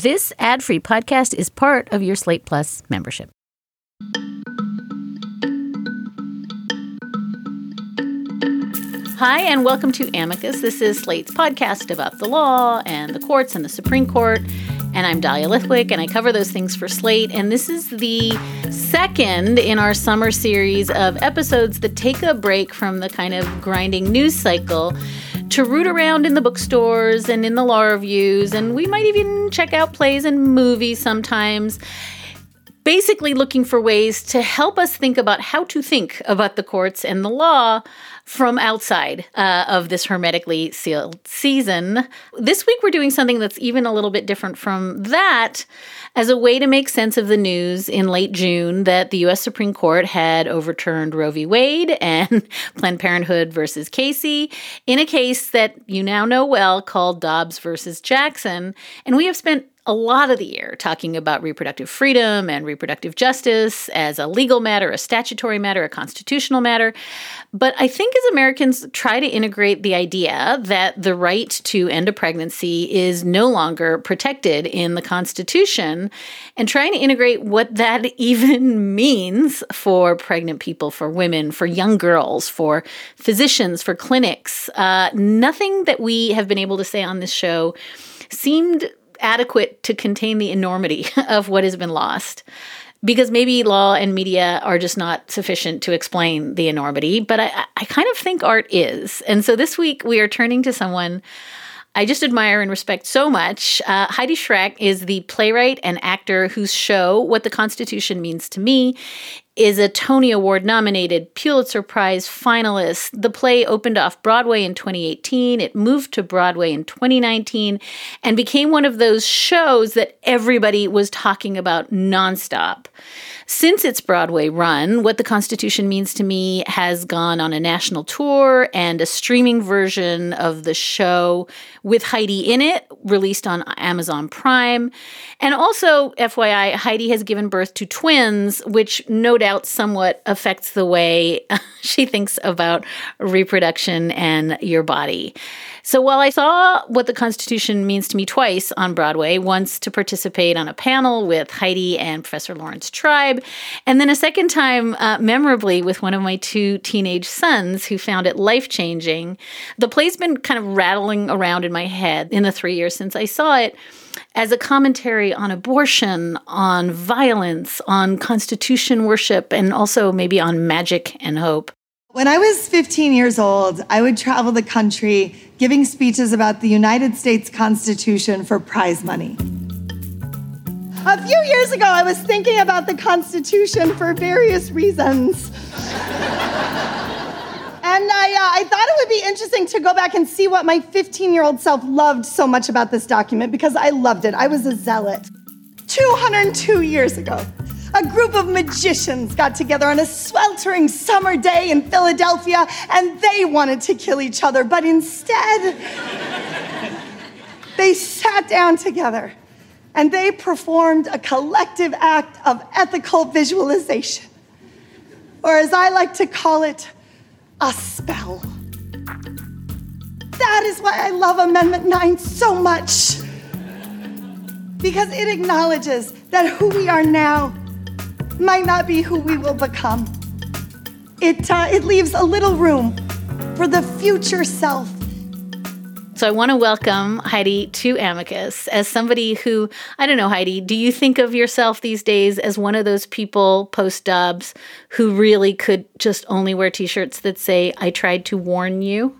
This ad free podcast is part of your Slate Plus membership. Hi, and welcome to Amicus. This is Slate's podcast about the law and the courts and the Supreme Court. And I'm Dahlia Lithwick, and I cover those things for Slate. And this is the second in our summer series of episodes that take a break from the kind of grinding news cycle to root around in the bookstores and in the law reviews. And we might even check out plays and movies sometimes basically looking for ways to help us think about how to think about the courts and the law from outside uh, of this hermetically sealed season. This week, we're doing something that's even a little bit different from that as a way to make sense of the news in late June that the U.S. Supreme Court had overturned Roe v. Wade and Planned Parenthood versus Casey in a case that you now know well called Dobbs versus Jackson. And we have spent a lot of the year talking about reproductive freedom and reproductive justice as a legal matter, a statutory matter, a constitutional matter. But I think as Americans try to integrate the idea that the right to end a pregnancy is no longer protected in the Constitution and trying to integrate what that even means for pregnant people, for women, for young girls, for physicians, for clinics, uh, nothing that we have been able to say on this show seemed adequate to contain the enormity of what has been lost. Because maybe law and media are just not sufficient to explain the enormity, but I, I kind of think art is. And so this week we are turning to someone I just admire and respect so much. Uh, Heidi Schreck is the playwright and actor whose show, What the Constitution Means to Me, is a Tony Award nominated Pulitzer Prize finalist. The play opened off Broadway in 2018. It moved to Broadway in 2019 and became one of those shows that everybody was talking about nonstop. Since its Broadway run, What the Constitution Means to Me has gone on a national tour and a streaming version of the show with Heidi in it, released on Amazon Prime. And also, FYI, Heidi has given birth to twins, which no doubt somewhat affects the way she thinks about reproduction and your body. So while I saw what the Constitution means to me twice on Broadway, once to participate on a panel with Heidi and Professor Laurence Tribe, and then a second time, uh, memorably, with one of my two teenage sons who found it life changing, the play's been kind of rattling around in my head in the three years since I saw it as a commentary on abortion, on violence, on constitution worship, and also maybe on magic and hope. When I was 15 years old, I would travel the country giving speeches about the United States Constitution for prize money. A few years ago, I was thinking about the Constitution for various reasons. And I, uh, I thought it would be interesting to go back and see what my 15 year old self loved so much about this document because I loved it. I was a zealot. 202 years ago, a group of magicians got together on a sweltering summer day in Philadelphia and they wanted to kill each other, but instead, they sat down together and they performed a collective act of ethical visualization, or as I like to call it, a spell. That is why I love Amendment 9 so much. Because it acknowledges that who we are now might not be who we will become. It, uh, it leaves a little room for the future self. So I want to welcome Heidi to Amicus as somebody who, I don't know, Heidi, do you think of yourself these days as one of those people post Dobbs who really could just only wear t shirts that say, I tried to warn you?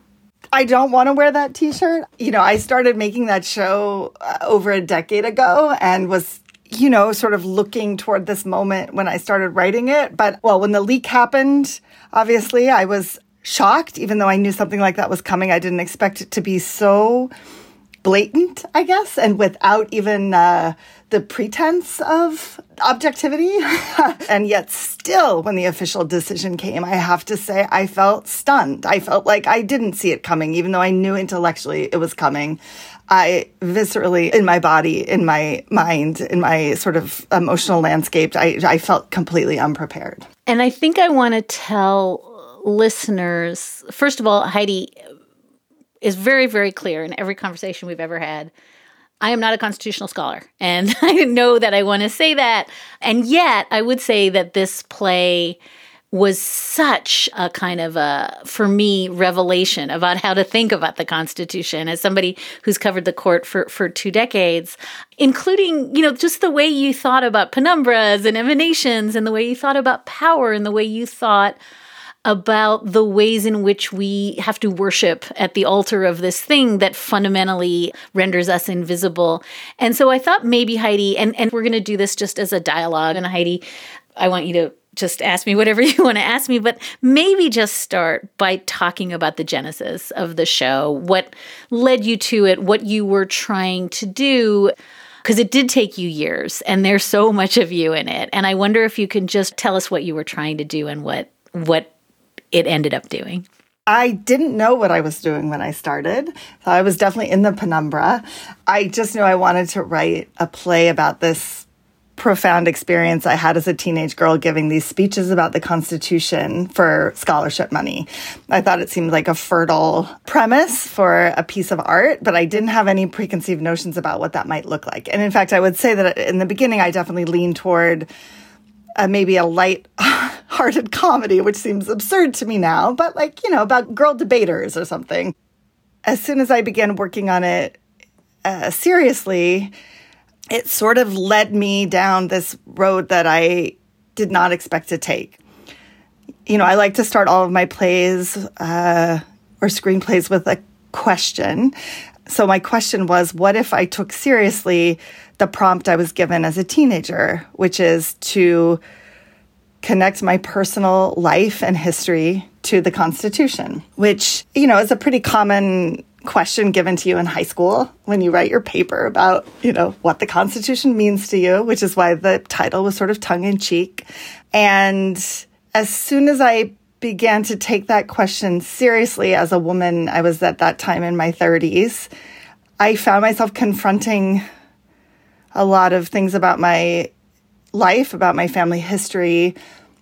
I don't want to wear that t shirt. You know, I started making that show uh, over a decade ago and was you know, sort of looking toward this moment when I started writing it. But well, when the leak happened, obviously I was shocked, even though I knew something like that was coming. I didn't expect it to be so blatant, I guess, and without even uh, the pretense of objectivity. and yet, still, when the official decision came, I have to say I felt stunned. I felt like I didn't see it coming, even though I knew intellectually it was coming. I viscerally, in my body, in my mind, in my sort of emotional landscape, I, I felt completely unprepared. And I think I want to tell listeners first of all, Heidi is very, very clear in every conversation we've ever had I am not a constitutional scholar, and I know that I want to say that. And yet, I would say that this play was such a kind of a, for me, revelation about how to think about the Constitution as somebody who's covered the court for, for two decades, including, you know, just the way you thought about penumbras and emanations and the way you thought about power and the way you thought about the ways in which we have to worship at the altar of this thing that fundamentally renders us invisible. And so I thought maybe Heidi, and, and we're going to do this just as a dialogue. And Heidi, I want you to just ask me whatever you want to ask me, but maybe just start by talking about the genesis of the show, what led you to it, what you were trying to do. Because it did take you years and there's so much of you in it. And I wonder if you can just tell us what you were trying to do and what what it ended up doing. I didn't know what I was doing when I started. So I was definitely in the penumbra. I just knew I wanted to write a play about this profound experience I had as a teenage girl giving these speeches about the Constitution for scholarship money. I thought it seemed like a fertile premise for a piece of art, but I didn't have any preconceived notions about what that might look like. And in fact, I would say that in the beginning, I definitely leaned toward uh, maybe a light hearted comedy, which seems absurd to me now, but like, you know, about girl debaters or something. As soon as I began working on it uh, seriously, it sort of led me down this road that I did not expect to take. You know, I like to start all of my plays uh, or screenplays with a question. So, my question was what if I took seriously the prompt I was given as a teenager, which is to connect my personal life and history to the Constitution, which, you know, is a pretty common question given to you in high school when you write your paper about, you know, what the Constitution means to you, which is why the title was sort of tongue in cheek. And as soon as I began to take that question seriously as a woman, I was at that time in my 30s, I found myself confronting a lot of things about my life, about my family history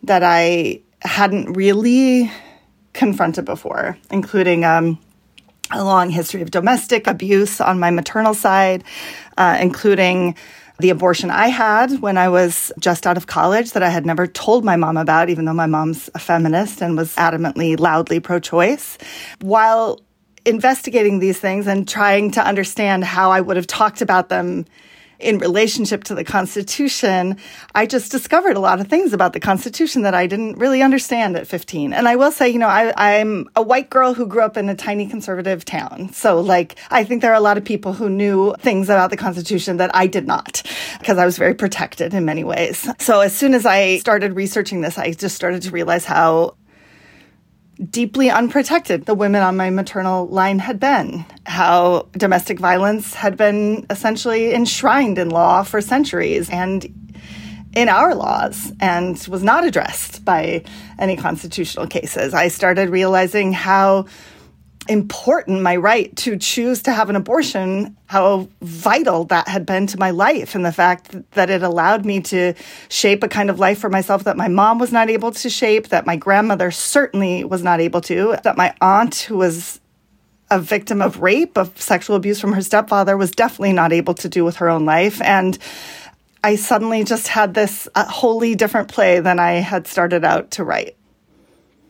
that I hadn't really confronted before, including um, a long history of domestic abuse on my maternal side, uh, including the abortion I had when I was just out of college that I had never told my mom about, even though my mom's a feminist and was adamantly, loudly pro choice. While investigating these things and trying to understand how I would have talked about them in relationship to the Constitution, I just discovered a lot of things about the Constitution that I didn't really understand at 15. And I will say, you know, I, am a white girl who grew up in a tiny conservative town. So, like, I think there are a lot of people who knew things about the Constitution that I did not, because I was very protected in many ways. So, as soon as I started researching this, I just started to realize how deeply unprotected the women on my maternal line had been, how domestic violence had been essentially enshrined in law for centuries and in our laws and was not addressed by any constitutional cases. I started realizing how important my right to choose to have an abortion, how vital that had been to my life, and the fact that it allowed me to shape a kind of life for myself that my mom was not able to shape, that my grandmother certainly was not able to, that my aunt, who was a victim of rape, of sexual abuse from her stepfather, was definitely not able to do with her own life. And I suddenly just had this uh, wholly different play than I had started out to write.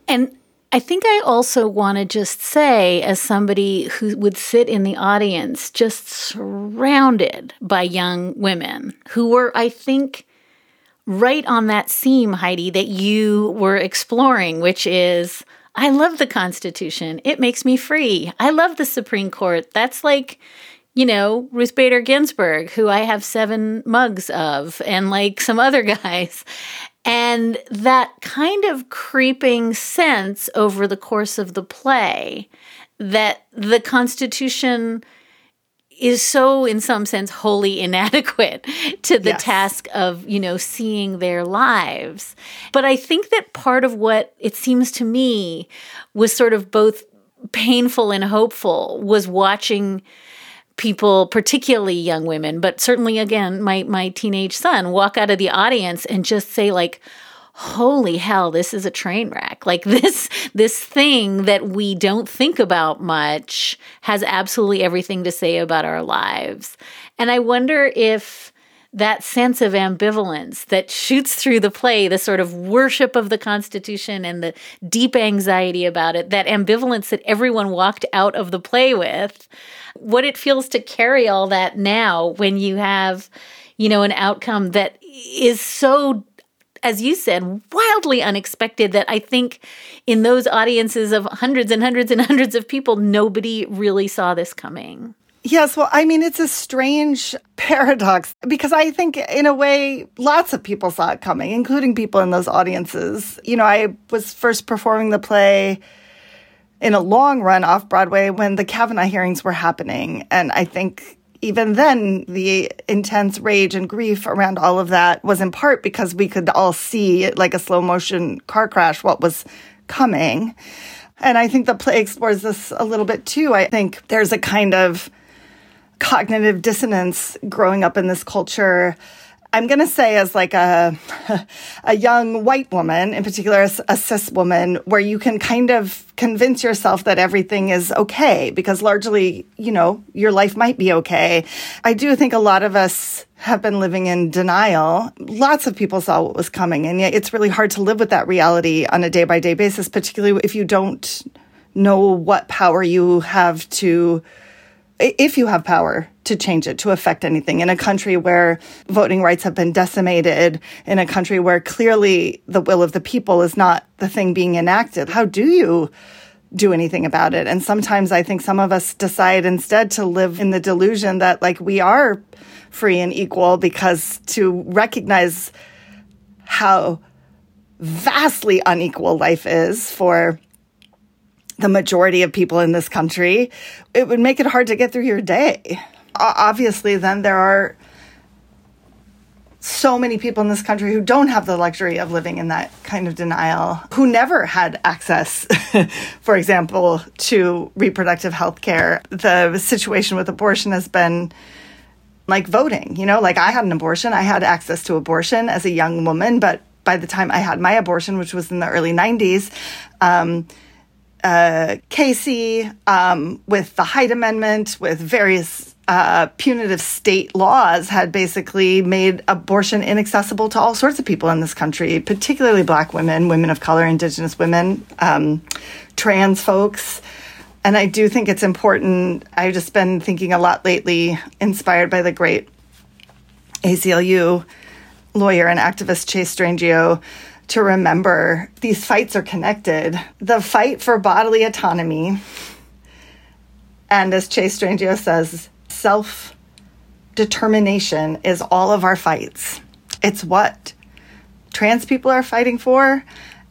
And I think I also want to just say, as somebody who would sit in the audience, just surrounded by young women who were, I think, right on that seam, Heidi, that you were exploring, which is I love the Constitution. It makes me free. I love the Supreme Court. That's like, you know, Ruth Bader Ginsburg, who I have seven mugs of, and like some other guys. And that kind of creeping sense over the course of the play that the Constitution is so in some sense wholly inadequate to the yes. task of you know seeing their lives but i think that part of what it seems to me was sort of both painful and hopeful was watching people, particularly young women, but certainly again, my my teenage son walk out of the audience and just say like, holy hell this is a train wreck. Like this this thing that we don't think about much has absolutely everything to say about our lives. And I wonder if that sense of ambivalence that shoots through the play, the sort of worship of the Constitution and the deep anxiety about it, that ambivalence that everyone walked out of the play with, what it feels to carry all that now when you have, you know, an outcome that is so as you said, wildly unexpected that I think in those audiences of hundreds and hundreds and hundreds of people, nobody really saw this coming. Yes, well, I mean, it's a strange paradox because I think, in a way, lots of people saw it coming, including people in those audiences. You know, I was first performing the play in a long run off Broadway when the Kavanaugh hearings were happening. And I think even then, the intense rage and grief around all of that was in part because we could all see, like a slow motion car crash, what was coming. And I think the play explores this a little bit too. I think there's a kind of cognitive dissonance growing up in this culture. I'm going to say as like a a young white woman, in particular a cis woman, where you can kind of convince yourself that everything is okay because largely, you know, your life might be okay. I do think a lot of us have been living in denial. Lots of people saw what was coming, and yet it's really hard to live with that reality on a day by day basis, particularly if you don't know what power you have to if you have power to change it, to affect anything in a country where voting rights have been decimated, in a country where clearly the will of the people is not the thing being enacted, how do you do anything about it? And sometimes I think some of us decide instead to live in the delusion that like we are free and equal because to recognize how vastly unequal life is for the majority of people in this country, it would make it hard to get through your day. Obviously, then there are so many people in this country who don't have the luxury of living in that kind of denial, who never had access, for example, to reproductive health care. The situation with abortion has been like voting, you know, like I had an abortion, I had access to abortion as a young woman, but by the time I had my abortion, which was in the early 90s, um, uh, Casey um, with the Hyde Amendment, with various uh, punitive state laws, had basically made abortion inaccessible to all sorts of people in this country, particularly Black women, women of color, Indigenous women, um, trans folks. And I do think it's important. I've just been thinking a lot lately, inspired by the great ACLU lawyer and activist Chase Strangio to remember these fights are connected. The fight for bodily autonomy, and as Chase Strangio says, self determination is all of our fights. It's what trans people are fighting for.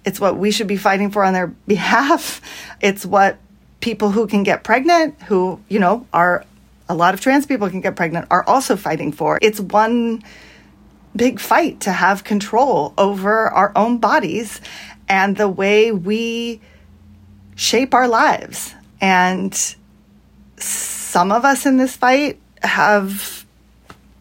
It's what we should be fighting for on their behalf. It's what people who can get pregnant, who, you know, are a lot of trans people can get pregnant, are also fighting for. It's one big fight to have control over our own bodies and the way we shape our lives. And some of us in this fight have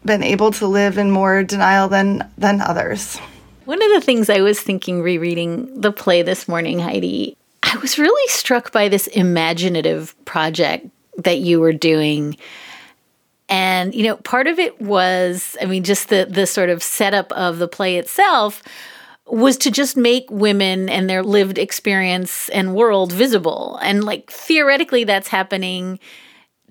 been able to live in more denial than than others. One of the things I was thinking rereading the play this morning, Heidi, I was really struck by this imaginative project that you were doing and, you know, part of it was, I mean, just the, the sort of setup of the play itself was to just make women and their lived experience and world visible. And like theoretically, that's happening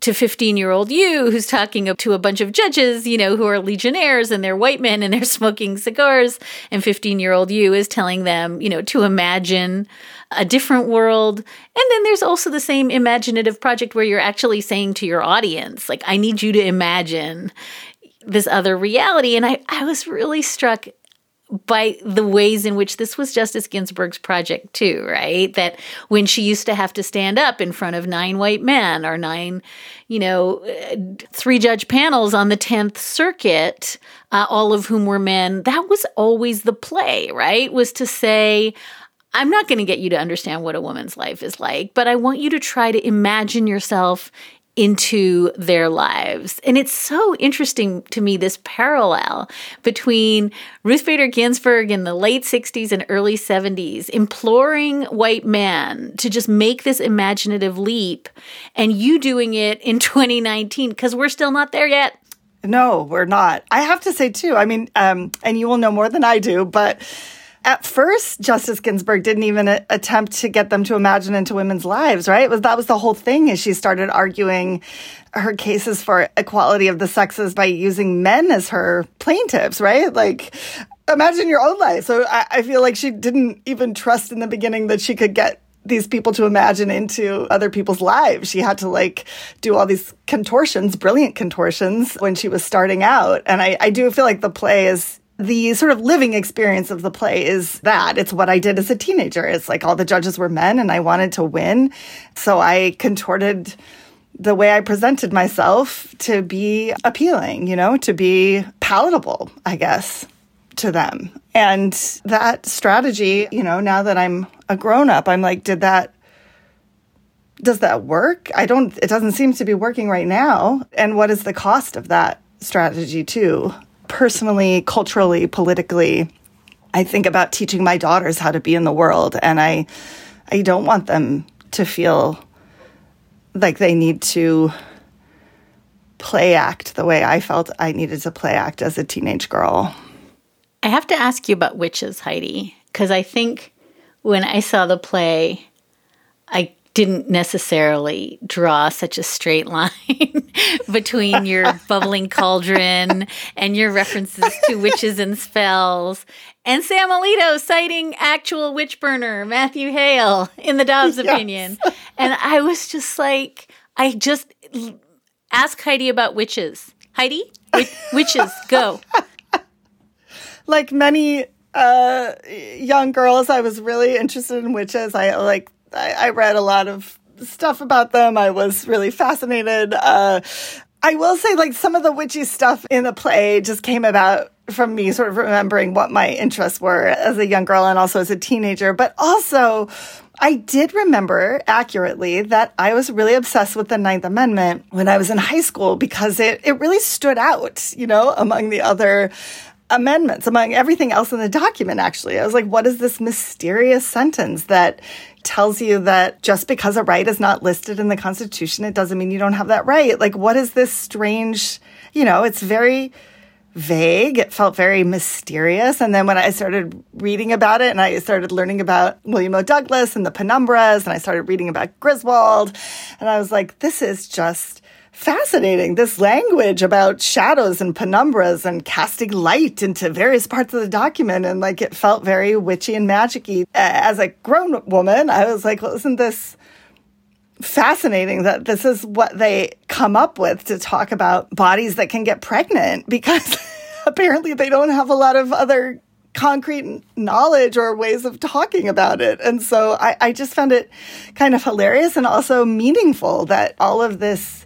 to 15 year old you who's talking to a bunch of judges, you know, who are legionnaires and they're white men and they're smoking cigars. And 15 year old you is telling them, you know, to imagine a different world. And then there's also the same imaginative project where you're actually saying to your audience, like, I need you to imagine this other reality. And I, I was really struck by the ways in which this was Justice Ginsburg's project too, right? That when she used to have to stand up in front of nine white men or nine, you know, uh, three judge panels on the 10th circuit, uh, all of whom were men, that was always the play, right? Was to say, I'm not going to get you to understand what a woman's life is like, but I want you to try to imagine yourself into their lives. And it's so interesting to me this parallel between Ruth Bader Ginsburg in the late 60s and early 70s imploring white men to just make this imaginative leap and you doing it in 2019 because we're still not there yet. No, we're not. I have to say too. I mean, um, and you will know more than I do, but at first, Justice Ginsburg didn't even a- attempt to get them to imagine into women's lives, right? Was that was the whole thing as she started arguing her cases for equality of the sexes by using men as her plaintiffs, right? Like, imagine your own life. So I, I feel like she didn't even trust in the beginning that she could get these people to imagine into other people's lives. She had to like do all these contortions, brilliant contortions when she was starting out. And I, I do feel like the play is the sort of living experience of the play is that it's what I did as a teenager. It's like all the judges were men and I wanted to win. So I contorted the way I presented myself to be appealing, you know, to be palatable, I guess, to them. And that strategy, you know, now that I'm a grown up, I'm like, did that does that work? I don't it doesn't seem to be working right now. And what is the cost of that strategy too? Personally, culturally, politically, I think about teaching my daughters how to be in the world, and I, I don't want them to feel like they need to play act the way I felt I needed to play act as a teenage girl. I have to ask you about witches, Heidi, because I think when I saw the play, I didn't necessarily draw such a straight line between your bubbling cauldron and your references to witches and spells and Sam Alito citing actual witch burner Matthew Hale in the Dobbs yes. opinion. And I was just like, I just ask Heidi about witches. Heidi, witches, go. Like many uh, young girls, I was really interested in witches. I like I, I read a lot of stuff about them. I was really fascinated. Uh, I will say, like, some of the witchy stuff in the play just came about from me sort of remembering what my interests were as a young girl and also as a teenager. But also, I did remember accurately that I was really obsessed with the Ninth Amendment when I was in high school because it, it really stood out, you know, among the other amendments, among everything else in the document, actually. I was like, what is this mysterious sentence that tells you that just because a right is not listed in the Constitution, it doesn't mean you don't have that right. Like, what is this strange, you know, it's very vague. It felt very mysterious. And then when I started reading about it and I started learning about William O. Douglas and the penumbras and I started reading about Griswold, and I was like, this is just fascinating. This language about shadows and penumbras and casting light into various parts of the document. And like it felt very witchy and magicy. As a grown woman, I was like, well, isn't this fascinating that this is what they come up with to talk about bodies that can get pregnant because apparently they don't have a lot of other concrete knowledge or ways of talking about it. And so I, I just found it kind of hilarious and also meaningful that all of this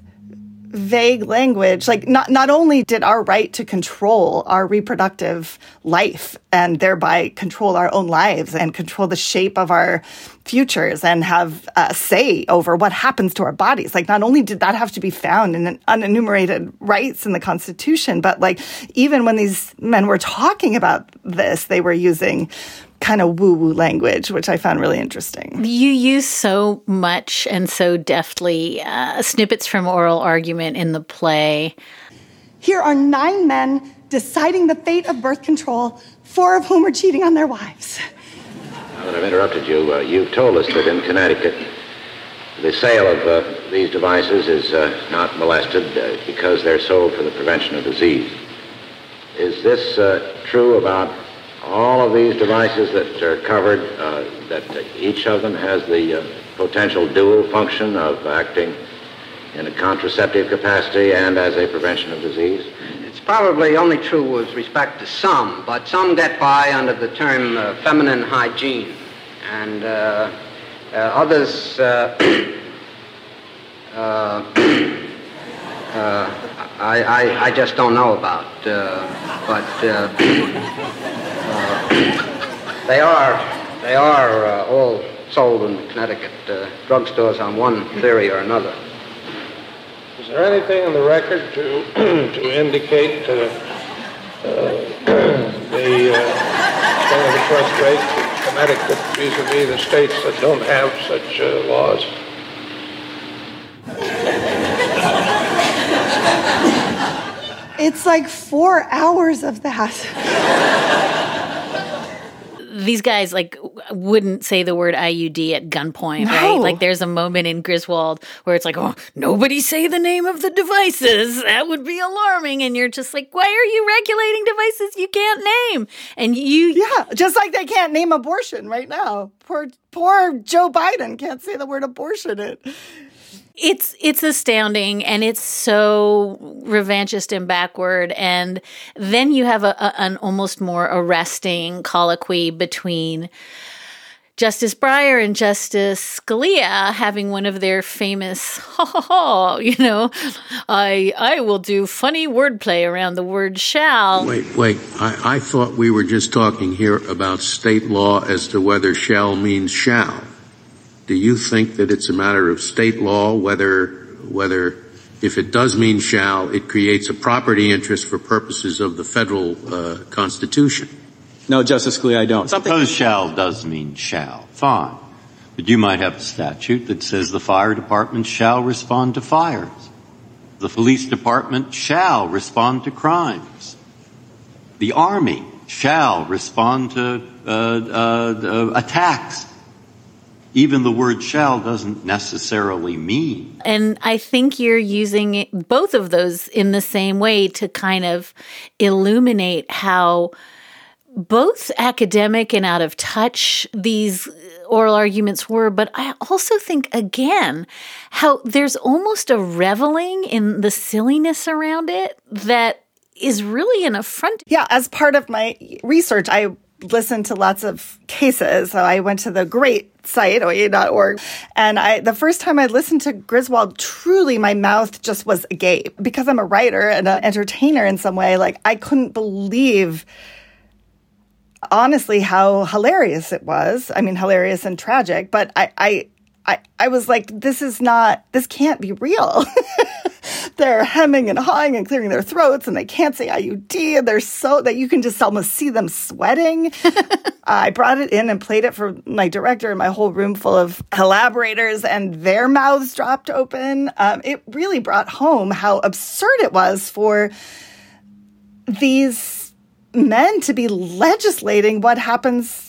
vague language. Like not not only did our right to control our reproductive life and thereby control our own lives and control the shape of our futures and have a say over what happens to our bodies like not only did that have to be found in unenumerated rights in the constitution but like even when these men were talking about this they were using kind of woo woo language, which I found really interesting. You use so much and so deftly uh, snippets from oral argument in the play. Here are nine men deciding the fate of birth control, four of whom are cheating on their wives. Now that I've interrupted you, uh, you've told us that in Connecticut, the sale of uh, these devices is uh, not molested uh, because they're sold for the prevention of disease. Is this uh, true about all of these devices that are covered, uh, that each of them has the uh, potential dual function of acting in a contraceptive capacity and as a prevention of disease? It's probably only true with respect to some, but some get by under the term uh, feminine hygiene, and uh, uh, others. Uh, I, I, I, just don't know about, but they are, they are uh, all sold in Connecticut uh, drugstores on one theory or another. Is there anything in the record to to indicate uh, the the trust rates in Connecticut vis-a-vis the states that don't have such uh, laws? It's like four hours of that. these guys like wouldn't say the word IUD at gunpoint, No. right? Like there's a moment in Griswold where it's like, oh, nobody say the name of the devices. That would be alarming. And you're just like, why are you regulating devices you can't name? And you, Yeah, just like they can't name abortion right now. Poor, poor Joe Biden can't say the word abortion. It. It's it's astounding and it's so revanchist and backward and then you have a, a- an almost more arresting colloquy between Justice Breyer and Justice Scalia having one of their famous ha ha ha you know I I will do funny wordplay around the word shall Wait, wait. I, I thought we were just talking here about state law as to whether shall means shall. Do you think that it's a matter of state law whether, whether if it does mean shall, it creates a property interest for purposes of the federal uh, constitution? No, Justice Scalia, I don't. Suppose shall does mean shall. Fine. But you might have a statute that says the fire department shall respond to fires. The police department shall respond to crimes. The army shall respond to uh, uh, uh, attacks. Even the word shall doesn't necessarily mean And I think you're using both of those in the same way to kind of illuminate how both academic and out of touch these oral arguments were, but I also think, again, how there's almost a reveling in the silliness around it that is really an affront. Yeah, as part of my research, I listened to lots of cases. So I went to the great site, oyez.org, and I the first time I listened to Griswold, truly my mouth just was agape. Because I'm a writer and an entertainer in some way, like I couldn't believe honestly how hilarious it was. I mean, hilarious and tragic, but I, I, I, I was like, this is not, this can't be real. they're hemming and hawing and clearing their throats and they can't say IUD and they're so that you can just almost see them sweating. I brought it in and played it for my director and my whole room full of collaborators and their mouths dropped open. Um, it really brought home how absurd it was for these men to be legislating what happens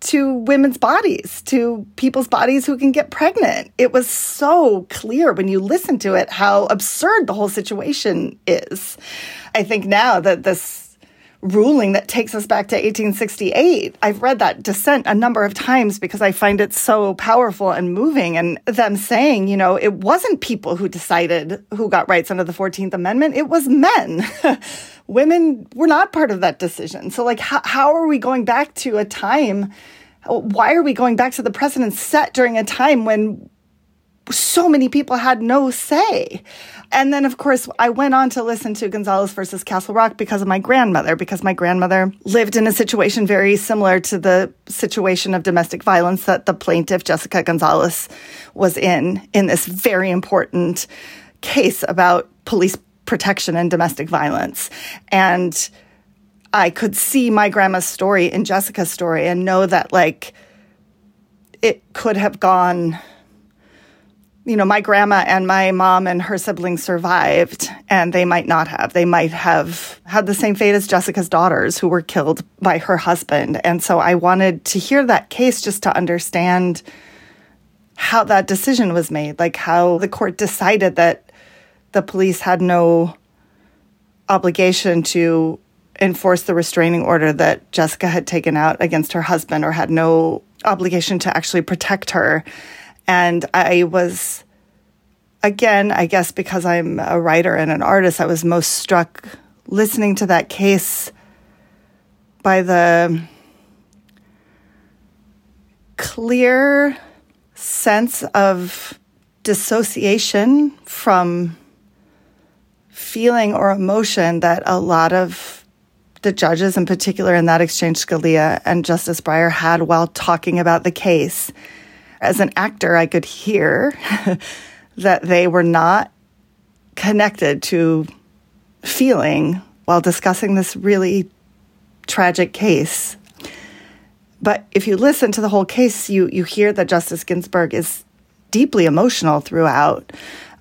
to women's bodies, to people's bodies who can get pregnant. It was so clear when you listen to it how absurd the whole situation is. I think now that this ruling that takes us back to 1868, I've read that dissent a number of times because I find it so powerful and moving. And them saying, you know, it wasn't people who decided who got rights under the 14th Amendment, it was men. Women were not part of that decision. So, like, how, how are we going back to a time? Why are we going back to the precedent set during a time when so many people had no say. And then, of course, I went on to listen to Gonzales versus Castle Rock because of my grandmother, because my grandmother lived in a situation very similar to the situation of domestic violence that the plaintiff, Jessica Gonzales, was in, in this very important case about police protection and domestic violence. And I could see my grandma's story in Jessica's story and know that, like, it could have gone you know, my grandma and my mom and her siblings survived, and they might not have. They might have had the same fate as Jessica's daughters, who were killed by her husband. And so I wanted to hear that case just to understand how that decision was made, like how the court decided that the police had no obligation to enforce the restraining order that Jessica had taken out against her husband or had no obligation to actually protect her. And I was, again, I guess because I'm a writer and an artist, I was most struck listening to that case by the clear sense of dissociation from feeling or emotion that a lot of the judges, in particular in that exchange, Scalia and Justice Breyer, had while talking about the case. As an actor, I could hear that they were not connected to feeling while discussing this really tragic case. But if you listen to the whole case, you, you hear that Justice Ginsburg is deeply emotional throughout.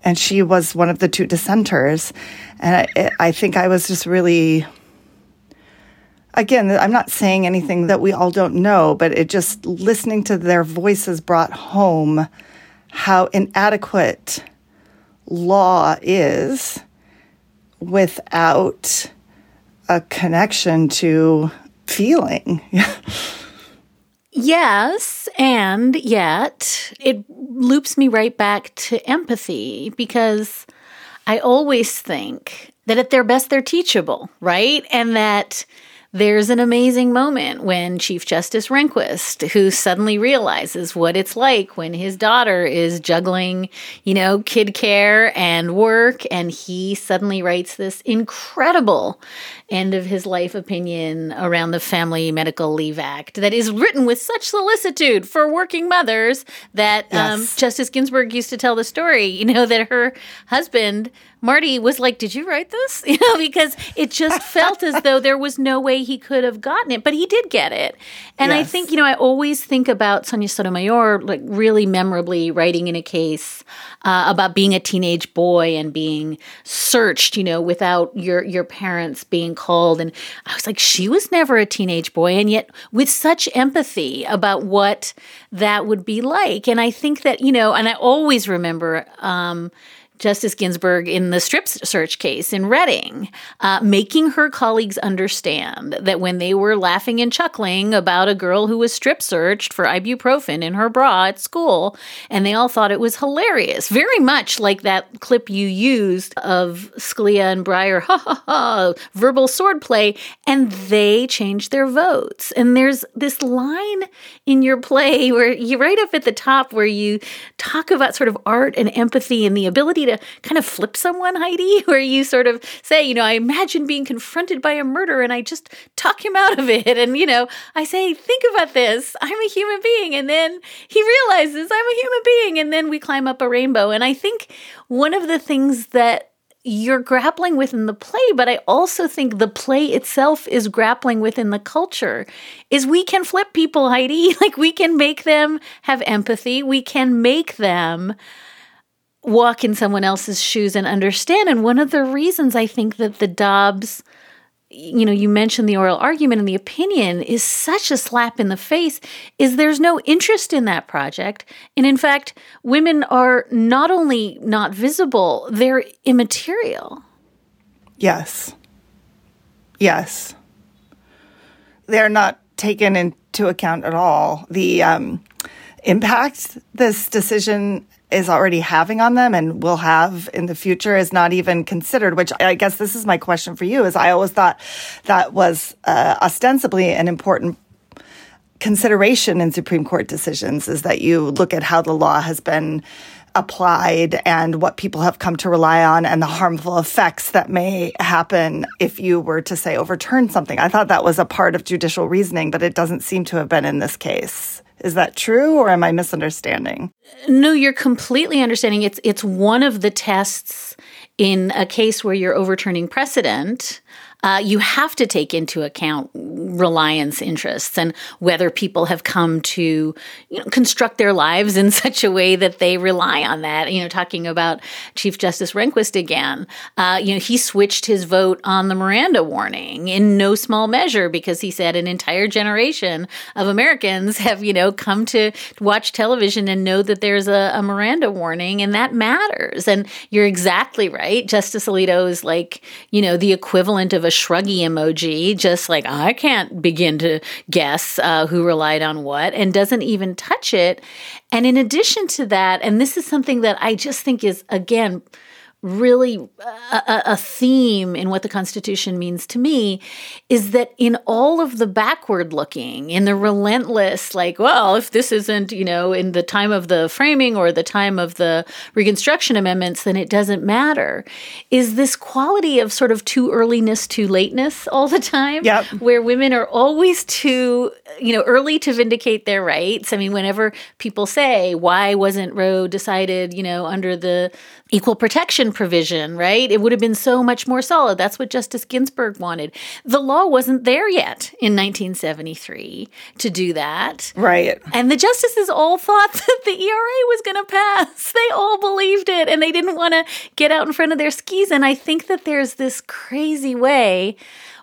and she was one of the two dissenters. And I, I think I was just really, again, I'm not saying anything that we all don't know, but it just listening to their voices brought home how inadequate law is without a connection to feeling. Yes, and yet it loops me right back to empathy because I always think that at their best they're teachable, right? And that there's an amazing moment when Chief Justice Rehnquist, who suddenly realizes what it's like when his daughter is juggling, you know, kid care and work, and he suddenly writes this incredible end of his life opinion around the Family Medical Leave Act that is written with such solicitude for working mothers that um, Justice Ginsburg used to tell the story, you know, that her husband, Marty, was like, Did you write this? You know, because it just felt as though there was no way he could have gotten it, but he did get it. And I think, you know, I always think about Sonia Sotomayor, like really memorably writing in a case uh, about being a teenage boy and being searched, you know, without your your parents being called. And I was like, she was never a teenage boy, and yet with such empathy about what that would be like. And I think that you know, and I always remember. Um, Justice Ginsburg in the strip search case in Redding, uh, making her colleagues understand that when they were laughing and chuckling about a girl who was strip searched for ibuprofen in her bra at school, and they all thought it was hilarious, very much like that clip you used of Scalia and Breyer, ha ha ha, verbal swordplay, and they changed their votes. And there's this line in your play where you right up at the top where you talk about sort of art and empathy and the ability to kind of flip someone, Heidi, where you sort of say, you know, I imagine being confronted by a murder and I just talk him out of it. And, you know, I say, think about this. I'm a human being. And then he realizes I'm a human being. And then we climb up a rainbow. And I think one of the things that you're grappling with in the play, but I also think the play itself is grappling with in the culture is we can flip people, Heidi. Like we can make them have empathy. We can make them walk in someone else's shoes and understand. And one of the reasons I think that the Dobbs, you know, you mentioned the oral argument and the opinion is such a slap in the face is there's no interest in that project. And in fact, women are not only not visible, they're immaterial. Yes. Yes. They're not taken into account at all. The um, impact this decision is already having on them and will have in the future is not even considered which i guess this is my question for you is i always thought that was uh, ostensibly an important consideration in Supreme Court decisions is that you look at how the law has been applied and what people have come to rely on and the harmful effects that may happen if you were to say overturn something. I thought that was a part of judicial reasoning, but it doesn't seem to have been in this case. Is that true or am I misunderstanding? No, you're completely understanding. It's it's one of the tests in a case where you're overturning precedent. Uh, you have to take into account reliance interests and whether people have come to you know, construct their lives in such a way that they rely on that. You know, talking about Chief Justice Rehnquist again, uh, you know, he switched his vote on the Miranda warning in no small measure because he said an entire generation of Americans have, you know, come to watch television and know that there's a, a Miranda warning and that matters. And you're exactly right. Justice Alito is like, you know, the equivalent of a shruggy emoji, just like I can't begin to guess uh, who relied on what and doesn't even touch it. And in addition to that, and this is something that I just think is, again, really a, a- a theme in what the Constitution means to me is that in all of the backward looking, in the relentless, like, well, if this isn't, you know, in the time of the framing or the time of the Reconstruction Amendments, then it doesn't matter, is this quality of sort of too earliness, too lateness all the time, Yep. where women are always too, you know, early to vindicate their rights. I mean, whenever people say, why wasn't Roe decided, you know, under the Equal Protection provision, right? It would have been so much more solid. That's what Justice Ginsburg wanted. The law wasn't there yet in 1973 to do that. Right. And the justices all thought that the ERA was going to pass. They all believed it and they didn't want to get out in front of their skis. And I think that there's this crazy way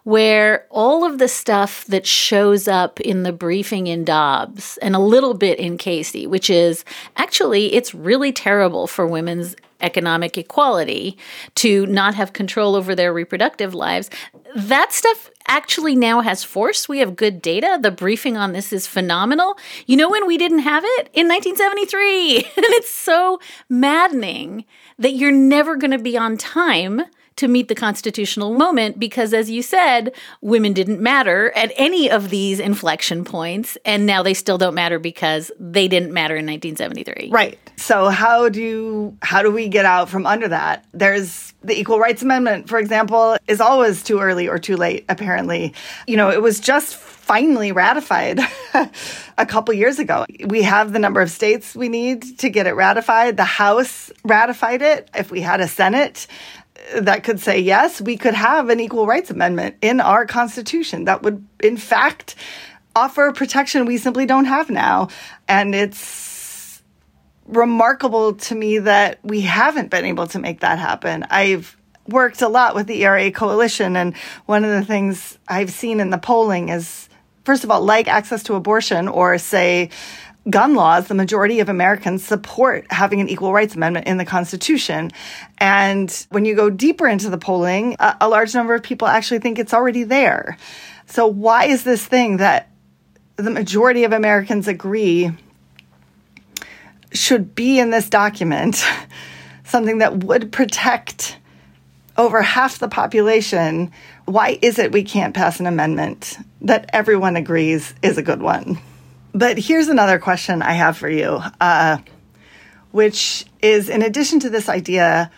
where all of the stuff that shows up in the briefing in Dobbs and a little bit in Casey, which is actually it's really terrible for women's economic equality to not have control over their reproductive lives. That stuff actually now has force. We have good data. The briefing on this is phenomenal. You know when we didn't have it? In 1973. and it's so maddening that you're never going to be on time to meet the constitutional moment because, as you said, women didn't matter at any of these inflection points, and now they still don't matter because they didn't matter in 1973. Right. So how do how do we get out from under that? There's the Equal Rights Amendment, for example, is always too early or too late. Apparently, you know, it was just finally ratified a couple years ago. We have the number of states we need to get it ratified. The House ratified it. If we had a Senate, that could say yes, we could have an equal rights amendment in our constitution that would, in fact, offer protection we simply don't have now. And it's remarkable to me that we haven't been able to make that happen. I've worked a lot with the ERA coalition, and one of the things I've seen in the polling is, first of all, like access to abortion or, say, gun laws, the majority of Americans support having an equal rights amendment in the Constitution. And when you go deeper into the polling, a, a, large number of people actually think it's already there. So, why is this thing that the majority of Americans agree should be in this document something that would protect over half the population? Why is it we can't pass an amendment that everyone agrees is a good one? But here's another question I have for you, uh, which is in addition to this idea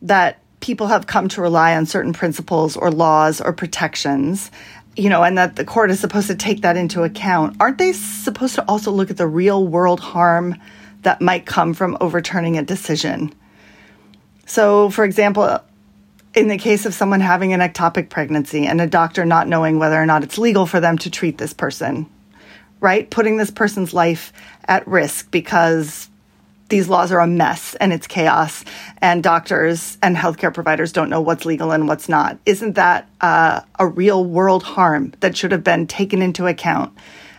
that people have come to rely on certain principles or laws or protections, you know, and that the court is supposed to take that into account, aren't they supposed to also look at the real world harm that might come from overturning a decision? So, for example, in the case of someone having an ectopic pregnancy and a doctor not knowing whether or not it's legal for them to treat this person, right? Putting this person's life at risk because these laws are a mess and it's chaos, and doctors and healthcare providers don't know what's legal and what's not. Isn't that uh, a real world harm that should have been taken into account?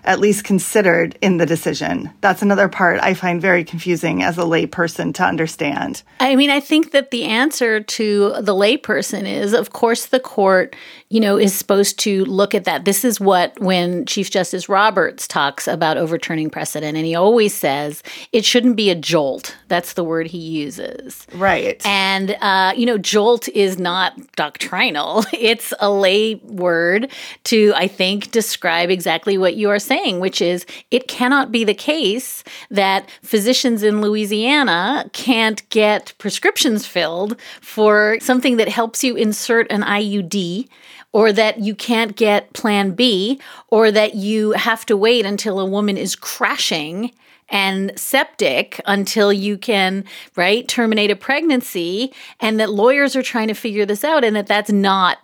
At least considered in the decision. That's another part I find very confusing as a layperson to understand. I mean, I think that the answer to the layperson is, of course, the court, you know, is supposed to look at that. This is what when Chief Justice Roberts talks about overturning precedent, and he always says it shouldn't be a jolt. That's the word he uses. Right. And, uh, you know, jolt is not doctrinal, it's a lay word to, I think, describe exactly what you are saying saying, which is it cannot be the case that physicians in Louisiana can't get prescriptions filled for something that helps you insert an IUD or that you can't get plan B, or that you have to wait until a woman is crashing and septic until you can right terminate a pregnancy and that lawyers are trying to figure this out and that that's not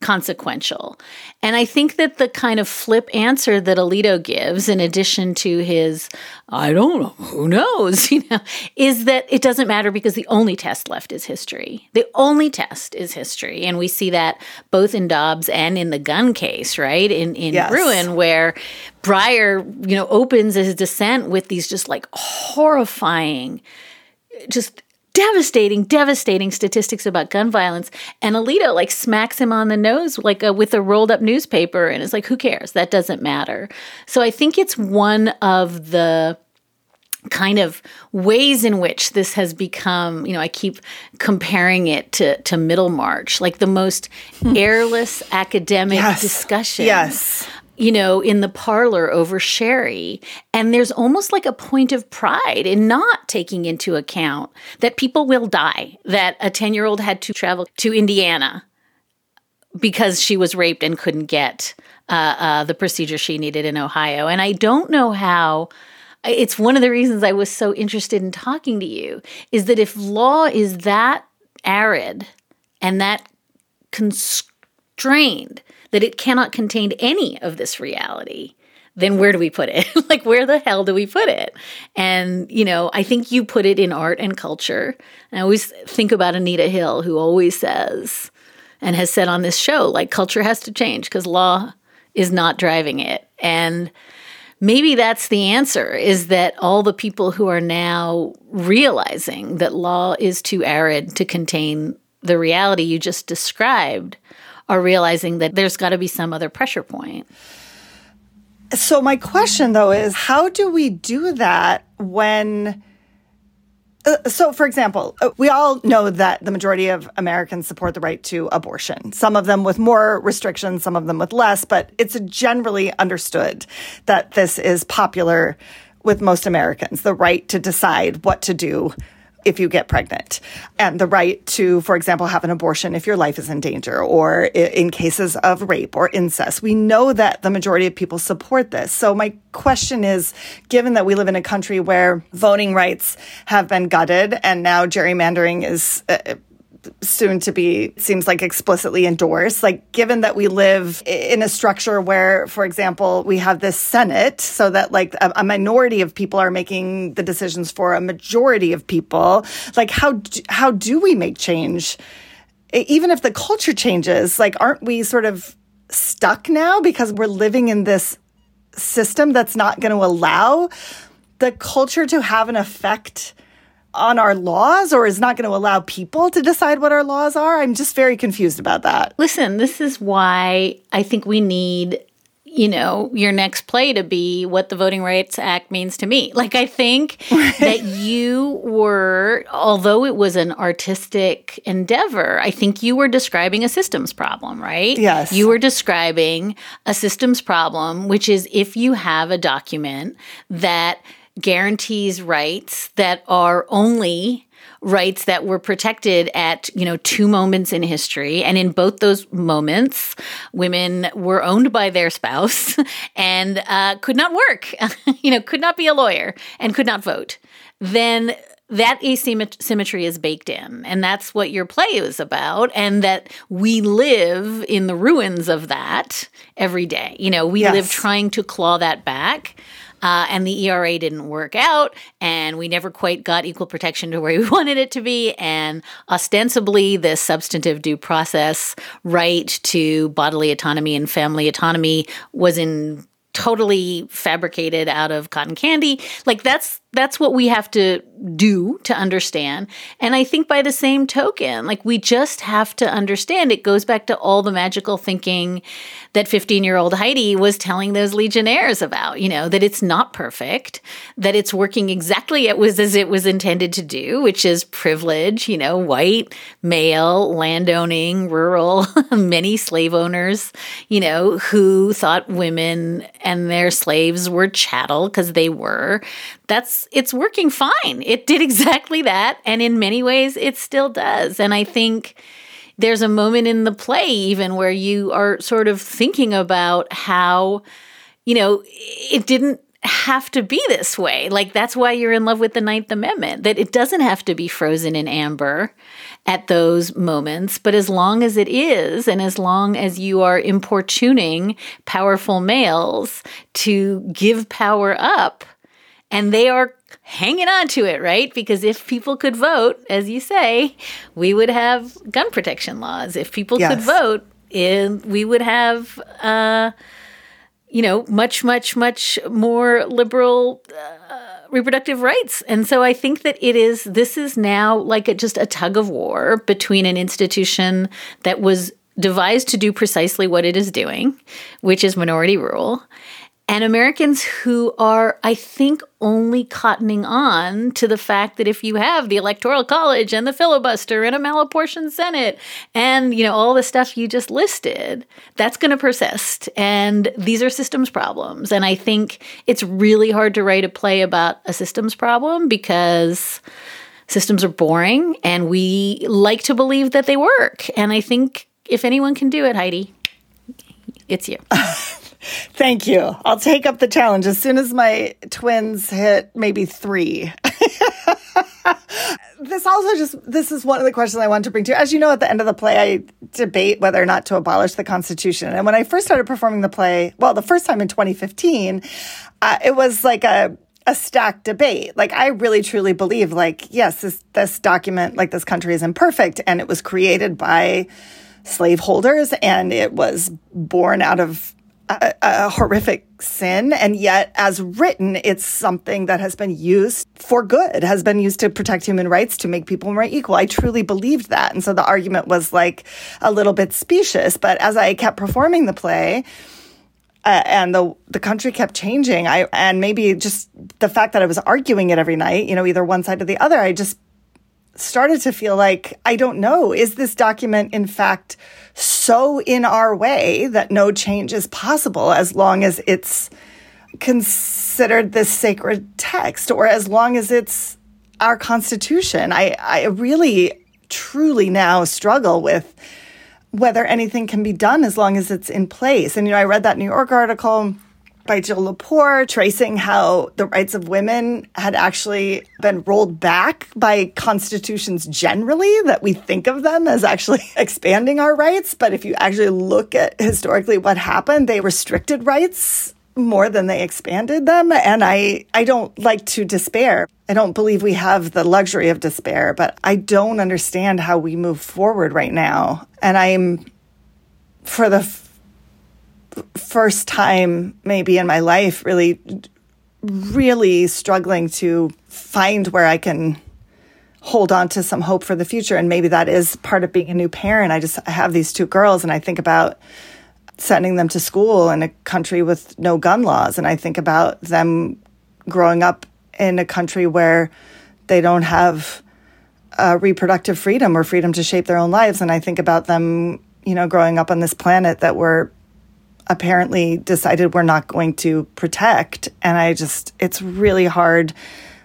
consequential. And I think that the kind of flip answer that Alito gives, in addition to his, I don't know, who knows, you know, is that it doesn't matter because the only test left is history. The only test is history. And we see that both in Dobbs and in the gun case, right? In in yes. Bruen, where Breyer, you know, opens his dissent with these just like horrifying, just devastating, devastating statistics about gun violence. And Alito like smacks him on the nose like a, with a rolled up newspaper and it's like, who cares? That doesn't matter. So I think it's one of the kind of ways in which this has become, you know, I keep comparing it to, to Middlemarch, like the most hmm. airless academic yes. discussion. Yes you know, in the parlor over sherry. And there's almost like a point of pride in not taking into account that people will die, that a 10 year old had to travel to Indiana because she was raped and couldn't get uh, uh, the procedure she needed in Ohio. And I don't know how. It's one of the reasons I was so interested in talking to you is that if law is that arid and that constrained that it cannot contain any of this reality, then where do we put it? like, where the hell do we put it? And, you know, I think you put it in art and culture. And I always think about Anita Hill, who always says, and has said on this show, like, culture has to change because law is not driving it. And maybe that's the answer is that all the people who are now realizing that law is too arid to contain the reality you just described are realizing that there's got to be some other pressure point. So, my question though is how do we do that when? Uh, so, for example, uh, we all know that the majority of Americans support the right to abortion. Some of them with more restrictions, some of them with less, but it's generally understood that this is popular with most Americans the right to decide what to do if you get pregnant and the right to, for example, have an abortion if your life is in danger or in cases of rape or incest. We know that the majority of people support this. So my question is, given that we live in a country where voting rights have been gutted and now gerrymandering is uh, soon to be seems like explicitly endorsed. Like given that we live in a structure where for example we have this senate so that like a, a minority of people are making the decisions for a majority of people like how do, how do we make change? Even if the culture changes like aren't we sort of stuck now because we're living in this system that's not going to allow the culture to have an effect on our laws or is not going to allow people to decide what our laws are? I'm just very confused about that. Listen, this is why I think we need you know, your next play to be what the Voting Rights Act means to me. Like, I think that you were, although it was an artistic endeavor, I think you were describing a systems problem, right? Yes. You were describing a systems problem, which is if you have a document that guarantees rights that are only rights that were protected at you know two moments in history. And in both those moments women were owned by their spouse and uh, could not work you know could not be a lawyer and could not vote. Then that asymmetry is baked in. And that's what your play is about. And that we live in the ruins of that every day. You know we yes. live trying to claw that back uh, and the ERA didn't work out, and we never quite got equal protection to where we wanted it to be. And ostensibly, this substantive due process right to bodily autonomy and family autonomy was in totally fabricated out of cotton candy. Like that's that's what we have to do to understand. And I think by the same token, like we just have to understand it goes back to all the magical thinking that 15 year old Heidi was telling those Legionnaires about, you know, that it's not perfect, that it's working exactly it was as it was intended to do, which is privilege, you know, white, male, landowning, rural, many slave owners, you know, who thought women and their slaves were chattel because they were that's it's working fine. It did exactly that and in many ways it still does. And I think there's a moment in the play even where you are sort of thinking about how you know, it didn't have to be this way. Like that's why you're in love with the Ninth Amendment, that it doesn't have to be frozen in amber at those moments. But as long as it is, and as long as you are importuning powerful males to give power up, and they are hanging on to it, right? Because if people could vote, as you say, we would have gun protection laws. If people yes. could vote, in, we would have, uh, you know, much, much, much more liberal. Uh, reproductive rights. And so I think that it is, this is now like a, just a tug of war between an institution that was devised to do precisely what it is doing, which is minority rule, and Americans who are, I think, only cottoning on to the fact that if you have the Electoral College and the filibuster and a malapportioned Senate and, you know, all the stuff you just listed, that's going to persist. And these are systems problems. And I think it's really hard to write a play about a systems problem because systems are boring and we like to believe that they work. And I think if anyone can do it, Heidi, it's you. Thank you. I'll take up the challenge as soon as my twins hit maybe three. this also just this is one of the questions I want to bring to you. As you know, at the end of the play, I debate whether or not to abolish the Constitution. And when I first started performing the play, well, the first time in 2015, uh, it was like a a stacked debate. Like I really truly believe like yes, this this document like this country is imperfect and it was created by slaveholders and it was born out of a, a, horrific sin. And yet, as written, it's something that has been used for good, has been used to protect human rights, to make people more equal. I truly believed that. And so the argument was like a little bit specious. But as I kept performing the play, uh, and the the country kept changing. I and maybe just the fact that I was arguing it every night, you know, either one side or the other. I just started to feel like I don't know. Is this document in fact so in our way that no change is possible as long as it's considered this sacred text or as long as it's our constitution? I, I really truly now struggle with whether anything can be done as long as it's in place. And, you know, I read that New York article by Jill Lepore, tracing how the rights of women had actually been rolled back by constitutions generally, that we think of them as actually expanding our rights. But if you actually look at historically what happened, they restricted rights more than they expanded them. And I, I don't like to despair. I don't believe we have the luxury of despair, but I don't understand how we move forward right now. And I'm, for the first time maybe in my life, really, really struggling to find where I can hold on to some hope for the future. And maybe that is part of being a new parent. I just I have these two girls and I think about sending them to school in a country with no gun laws. And I think about them growing up in a country where they don't have uh, reproductive freedom or freedom to shape their own lives. And I think about them, you know, growing up on this planet that we're apparently decided we're not going to protect. And I just, it's really hard.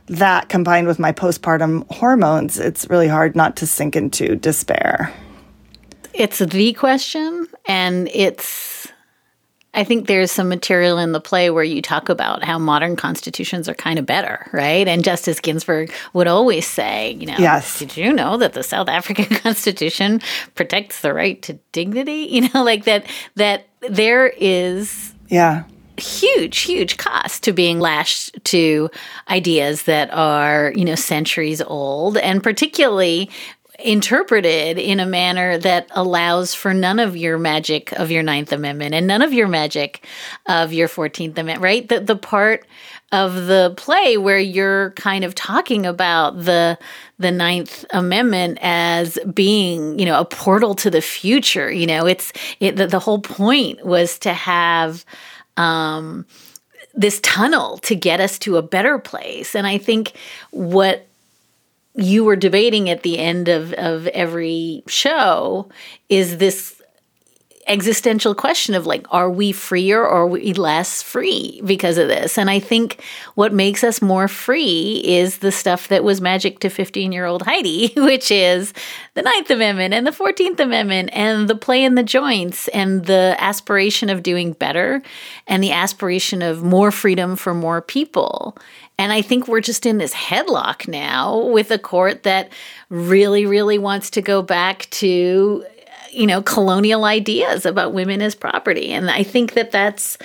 That combined with my postpartum hormones, it's really hard not to sink into despair. It's the question, and it's. I think there's some material in the play where you talk about how modern constitutions are kind of better, right? And Justice Ginsburg would always say, you know, yes. did you know that the South African Constitution protects the right to dignity? You know, like that that there is yeah huge huge cost to being lashed to ideas that are you know centuries old and particularly interpreted in a manner that allows for none of your magic of your Ninth Amendment and none of your magic of your Fourteenth Amendment, right? The the part of the play where you're kind of talking about the the Ninth Amendment as being, you know, a portal to the future. You know, it's it the, the whole point was to have um this tunnel to get us to a better place. And I think what you were debating at the end of, of every show is this existential question of like are we freer or are we less free because of this? And i think what makes us more free is the stuff that was magic to 15 year old heidi which is the ninth amendment and the 14th amendment and the play in the joints and the aspiration of doing better and the aspiration of more freedom for more people and I think we're just in this headlock now with a court that really, really wants to go back to, you know, colonial ideas about women as property. And I think that that's,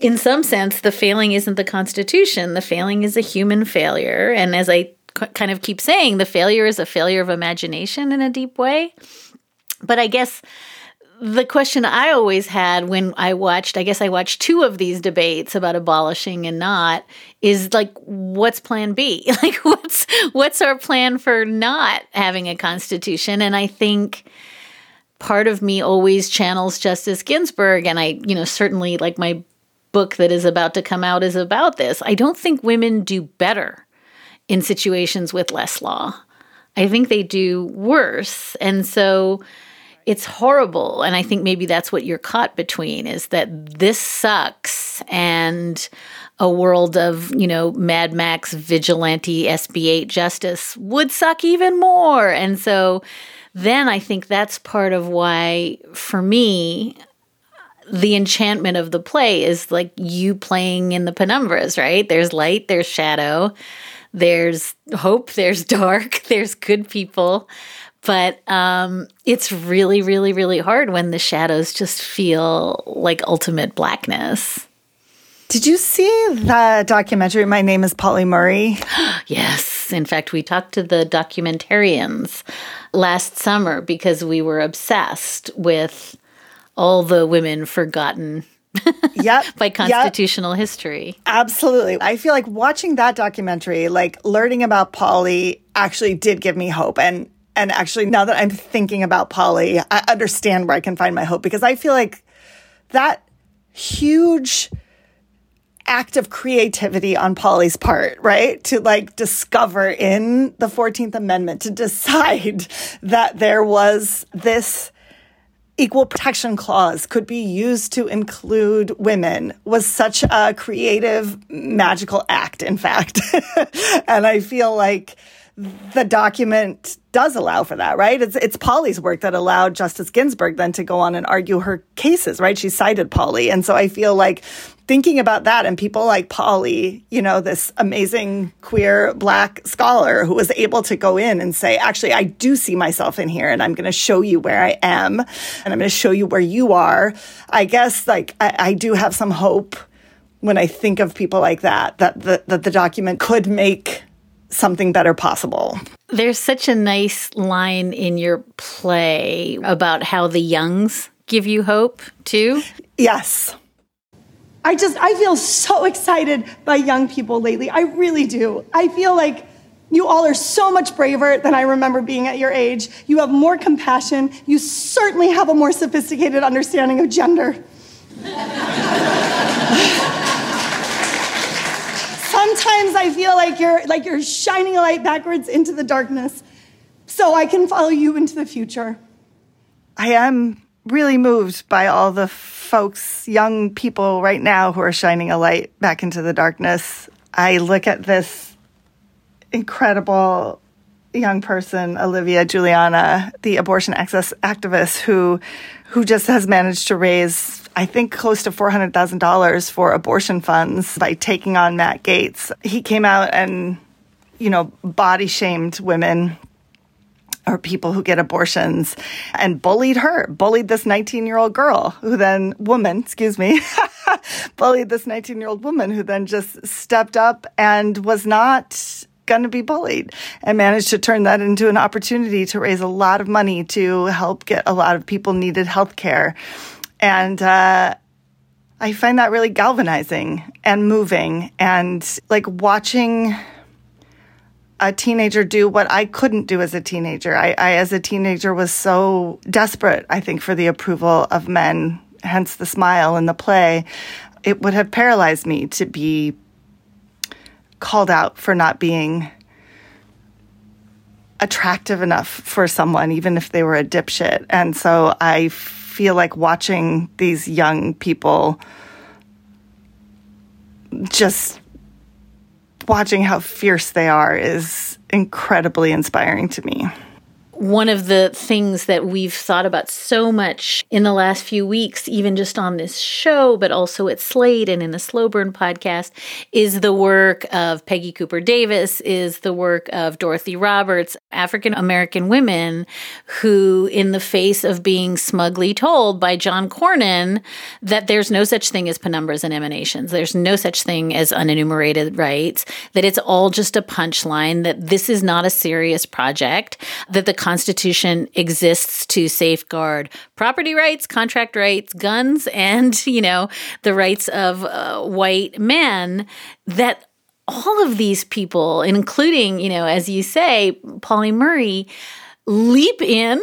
in some sense, the failing isn't the Constitution, the failing is a human failure. And as I kind of keep saying, the failure is a failure of imagination in a deep way. But I guess the question I always had when I watched, I guess I watched two of these debates about abolishing and not, is like, what's plan B? Like, what's what's our plan for not having a constitution? And I think part of me always channels Justice Ginsburg, and I, you know, certainly like my book that is about to come out is about this. I don't think women do better in situations with less law. I think they do worse. And so it's horrible. And i think maybe that's what you're caught between is that this sucks and a world of you know mad max vigilante sb8 justice would suck even more. And so then i think that's part of why for me the enchantment of the play is like you playing in the penumbras right? There's light there's shadow there's hope, there's dark, there's good people. But um, it's really, really, really hard when the shadows just feel like ultimate blackness. Did you see the documentary, My Name is Pauli Murray? yes. In fact, we talked to the documentarians last summer because we were obsessed with all the women forgotten yep. by constitutional yep. history. Absolutely. I feel like watching that documentary, like learning about Polly actually did give me hope. And and actually now that I'm thinking about Pauli, I understand where I can find my hope because I feel like that huge act of creativity on Pauli's part, right? To like discover in the 14th Amendment, to decide that there was this equal protection clause could be used to include women was such a creative, magical act, in fact. and I feel like the document does allow for that, right? It's it's Pauli's work that allowed Justice Ginsburg then to go on and argue her cases, right? She cited Pauli, And so I feel like thinking about that and people like Pauli, you know, this amazing queer black scholar who was able to go in and say, actually, I do see myself in here and I'm going to show you where I am and I'm going to show you where you are. I guess like I, I do have some hope when I think of people like that, that the, that the document could make something better possible. There's such a nice line in your play about how the youngs give you hope too. Yes. I just I feel so excited by young people lately. I really do. I feel like you all are so much braver than I remember being at your age. You have more compassion. You certainly have a more sophisticated understanding of gender. Sometimes I feel like you're like you're shining a light backwards into the darkness so I can follow you into the future. I am really moved by all the folks, young people right now who are shining a light back into the darkness. I look at this incredible young person, Olivia Julianna, the abortion access activist who who just has managed to raise I think close to $400,000 for abortion funds by taking on Matt Gaetz. He came out and, you know, body shamed women or people who get abortions and bullied her, bullied this 19 year old girl who then, woman, excuse me, bullied this 19 year old woman who then just stepped up and was not going to be bullied and managed to turn that into an opportunity to raise a lot of money to help get a lot of people needed health care. And uh, I find that really galvanizing and moving and like watching a teenager do what I couldn't do as a teenager. I, I, as a teenager, was so desperate, I think, for the approval of men, hence the smile in the play. It would have paralyzed me to be called out for not being attractive enough for someone, even if they were a dipshit. And so I feel like watching these young people just watching how fierce they are is incredibly inspiring to me one of the things that we've thought about so much in the last few weeks, even just on this show, but also at Slate and in the Slow Burn podcast, is the work of Peggy Cooper Davis, is the work of Dorothy Roberts, African American women who, in the face of being smugly told by John Cornyn that there's no such thing as penumbras and emanations, there's no such thing as unenumerated rights, that it's all just a punchline, that this is not a serious project, that the Constitution exists to safeguard property rights, contract rights, guns, and, you know, the rights of uh, white men, that all of these people, including, you know, as you say, Pauli Murray, leap in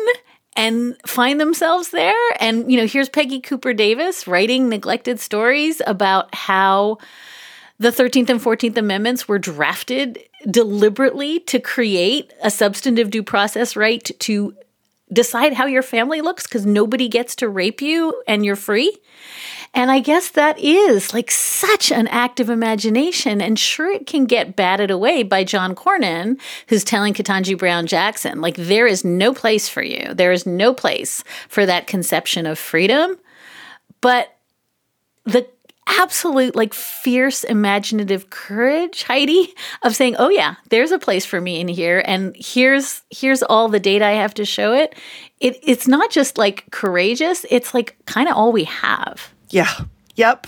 and find themselves there. And, you know, here's Peggy Cooper Davis writing neglected stories about how the 13th and 14th Amendments were drafted deliberately to create a substantive due process right to decide how your family looks because nobody gets to rape you and you're free. And I guess that is like such an active imagination. And sure, it can get batted away by John Cornyn, who's telling Ketanji Brown Jackson, like, there is no place for you. There is no place for that conception of freedom. But the absolute like fierce imaginative courage heidi of saying oh yeah there's a place for me in here and here's here's all the data i have to show it it it's not just like courageous it's like kind of all we have yeah yep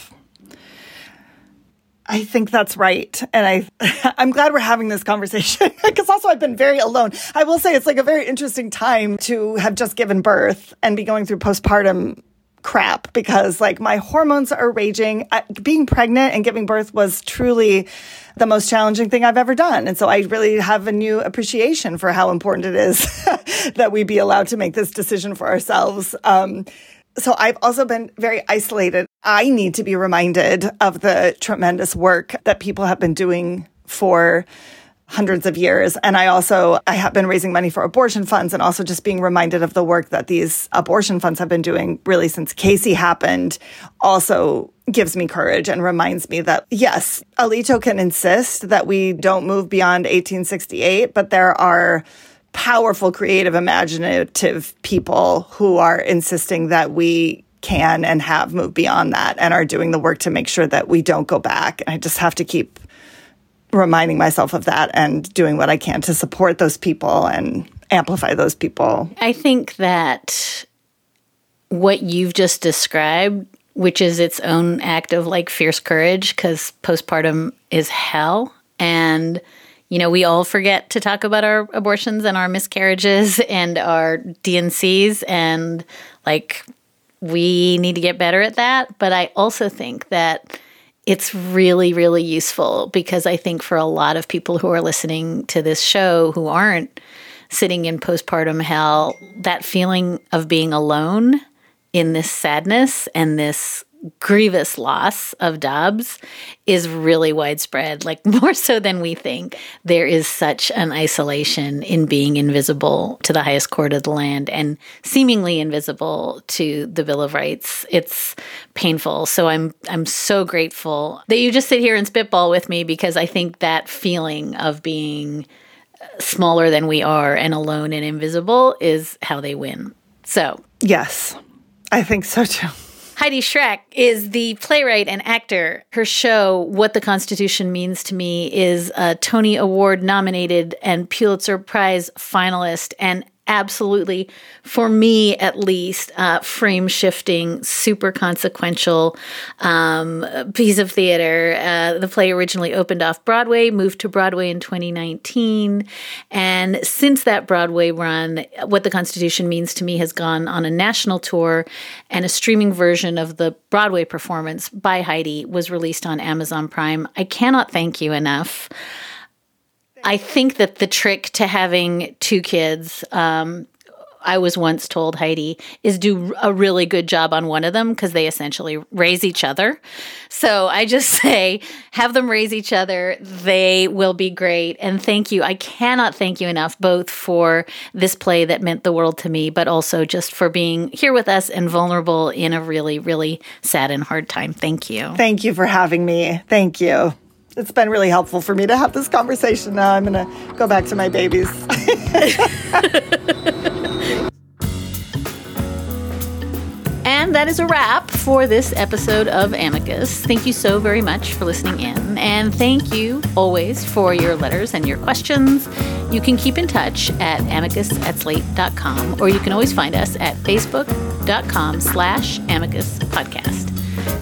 I think that's right. And I I'm glad we're having this conversation because also I've been very alone. I will say it's like a very interesting time to have just given birth and be going through postpartum crap because like my hormones are raging. I, being pregnant and giving birth was truly the most challenging thing I've ever done. And so I really have a new appreciation for how important it is that we be allowed to make this decision for ourselves. Um, so I've also been very isolated. I need to be reminded of the tremendous work that people have been doing for hundreds of years. And I also, I have been raising money for abortion funds and also just being reminded of the work that these abortion funds have been doing really since Casey happened also gives me courage and reminds me that yes, Alito can insist that we don't move beyond 1868, but there are powerful, creative, imaginative people who are insisting that we can and have moved beyond that and are doing the work to make sure that we don't go back. And I just have to keep reminding myself of that and doing what I can to support those people and amplify those people. I think that what you've just described, which is its own act of like fierce courage, because postpartum is hell. And you know, we all forget to talk about our abortions and our miscarriages and our D&Cs and like we need to get better at that, but I also think that it's really really useful because I think for a lot of people who are listening to this show who aren't sitting in postpartum hell, that feeling of being alone in this sadness and this grievous loss of Dobbs is really widespread, like more so than we think. There is such an isolation in being invisible to the highest court of the land and seemingly invisible to the Bill of Rights. It's painful. So I'm I'm so grateful that you just sit here and spitball with me because I think that feeling of being uh, smaller than we are and alone and invisible is how they win. So, yes. I think so too. Heidi Schreck is the playwright and actor. Her show, What the Constitution Means to Me, is a Tony Award nominated and Pulitzer Prize finalist and absolutely, for me at least, uh, frame shifting, super consequential um, piece of theater. Uh, the play originally opened off Broadway, moved to Broadway in 2019. And since that Broadway run, What the Constitution Means to Me has gone on a national tour, and a streaming version of the Broadway performance by Heidi was released on Amazon Prime. I cannot thank you enough. I think that the trick to having two kids, um, I was once told Heidi, is do a really good job on one of them because they essentially raise each other. So I just say, have them raise each other. They will be great. And thank you. I cannot thank you enough, both for this play that meant the world to me, but also just for being here with us and vulnerable in a really, really sad and hard time. Thank you. Thank you for having me. Thank you it's been really helpful for me to have this conversation. Now I'm going to go back to my babies. And that is a wrap for this episode of Amicus. Thank you so very much for listening in. And thank you always for your letters and your questions. You can keep in touch at amicus at slate.com, or you can always find us at facebook.com slash amicus podcast.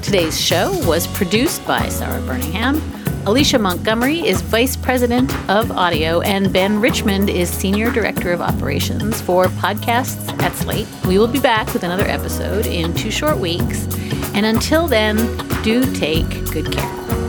Today's show was produced by Sarah Burningham. Alicia Montgomery is Vice President of Audio, and Ben Richmond is Senior Director of Operations for Podcasts at Slate. We will be back with another episode in two short weeks. And until then, do take good care.